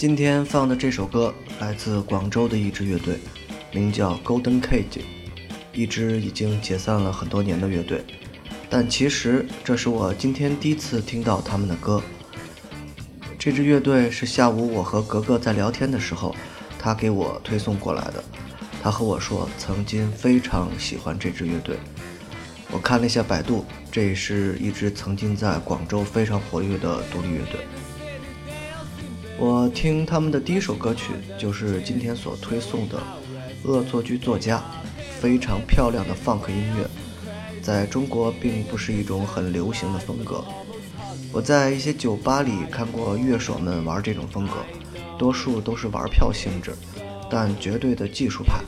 今天放的这首歌来自广州的一支乐队，名叫 Golden Cage，一支已经解散了很多年的乐队。但其实这是我今天第一次听到他们的歌。这支乐队是下午我和格格在聊天的时候，他给我推送过来的。他和我说曾经非常喜欢这支乐队。我看了一下百度，这也是一支曾经在广州非常活跃的独立乐队。我听他们的第一首歌曲就是今天所推送的《恶作剧作家》，非常漂亮的 funk 音乐，在中国并不是一种很流行的风格。我在一些酒吧里看过乐手们玩这种风格，多数都是玩票性质，但绝对的技术派。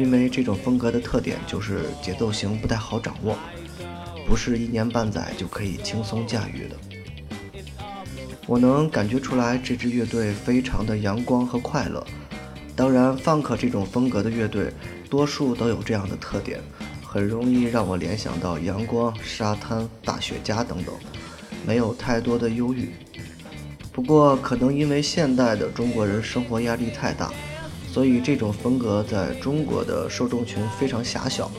因为这种风格的特点就是节奏型不太好掌握，不是一年半载就可以轻松驾驭的。我能感觉出来这支乐队非常的阳光和快乐。当然，funk 这种风格的乐队多数都有这样的特点，很容易让我联想到阳光、沙滩、大雪茄等等，没有太多的忧郁。不过，可能因为现代的中国人生活压力太大。所以这种风格在中国的受众群非常狭小，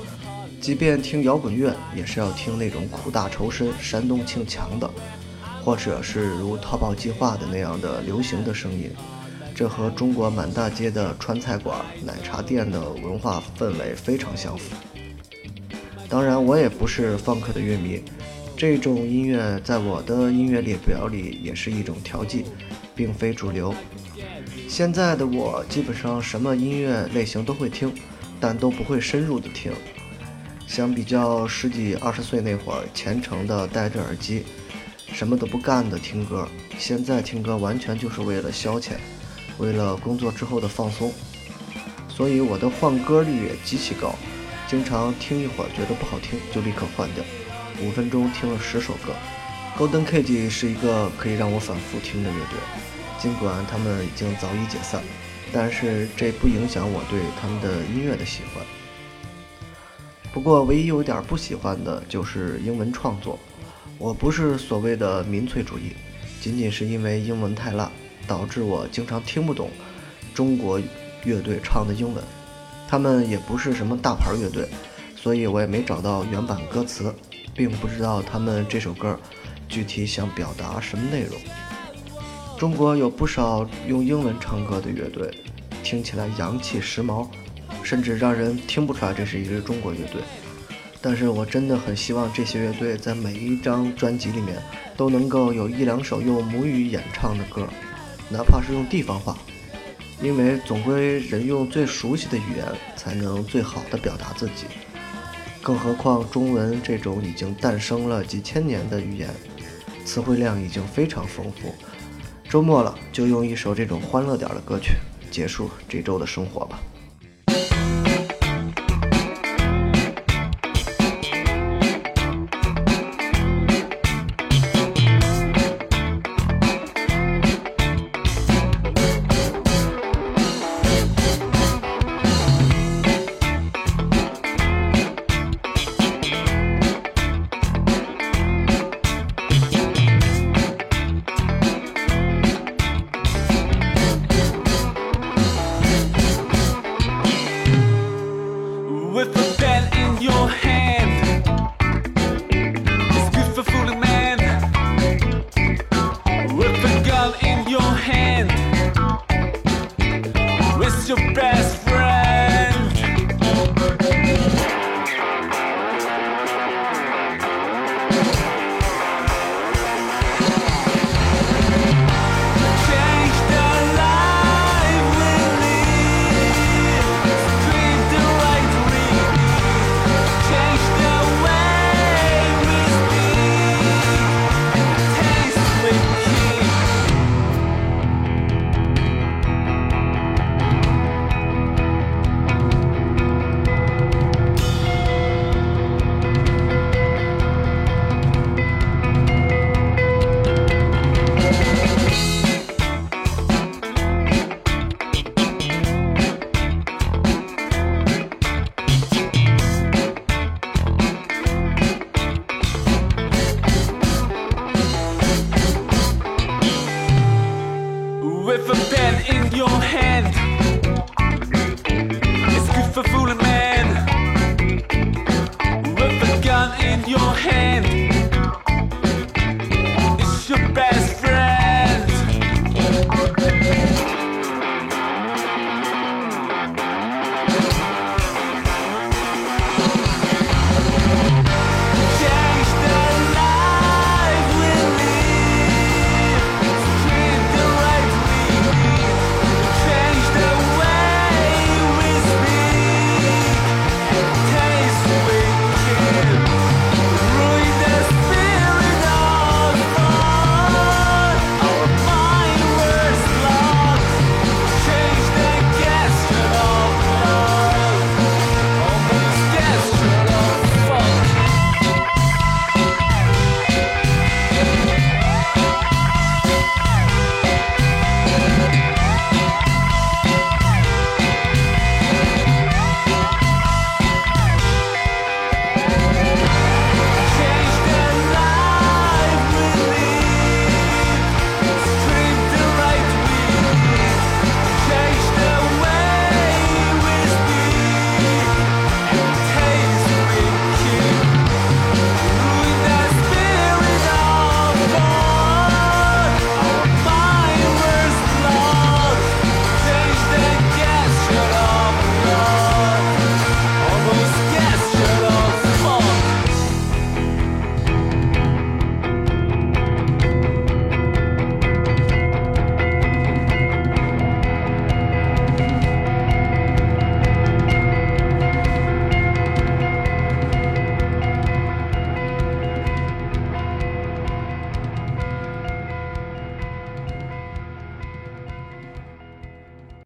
即便听摇滚乐，也是要听那种苦大仇深、煽动性强的，或者是如淘宝计划的那样的流行的声音。这和中国满大街的川菜馆、奶茶店的文化氛围非常相符。当然，我也不是 funk 的乐迷，这种音乐在我的音乐列表里也是一种调剂，并非主流。现在的我基本上什么音乐类型都会听，但都不会深入的听。相比较十几二十岁那会儿虔诚的戴着耳机，什么都不干的听歌，现在听歌完全就是为了消遣，为了工作之后的放松。所以我的换歌率也极其高，经常听一会儿觉得不好听就立刻换掉，五分钟听了十首歌。Golden Cage 是一个可以让我反复听的乐队。尽管他们已经早已解散，但是这不影响我对他们的音乐的喜欢。不过，唯一有点不喜欢的就是英文创作。我不是所谓的民粹主义，仅仅是因为英文太烂，导致我经常听不懂中国乐队唱的英文。他们也不是什么大牌乐队，所以我也没找到原版歌词，并不知道他们这首歌具体想表达什么内容。中国有不少用英文唱歌的乐队，听起来洋气时髦，甚至让人听不出来这是一支中国乐队。但是我真的很希望这些乐队在每一张专辑里面都能够有一两首用母语演唱的歌，哪怕是用地方话，因为总归人用最熟悉的语言才能最好的表达自己。更何况中文这种已经诞生了几千年的语言，词汇量已经非常丰富。周末了，就用一首这种欢乐点的歌曲结束这周的生活吧。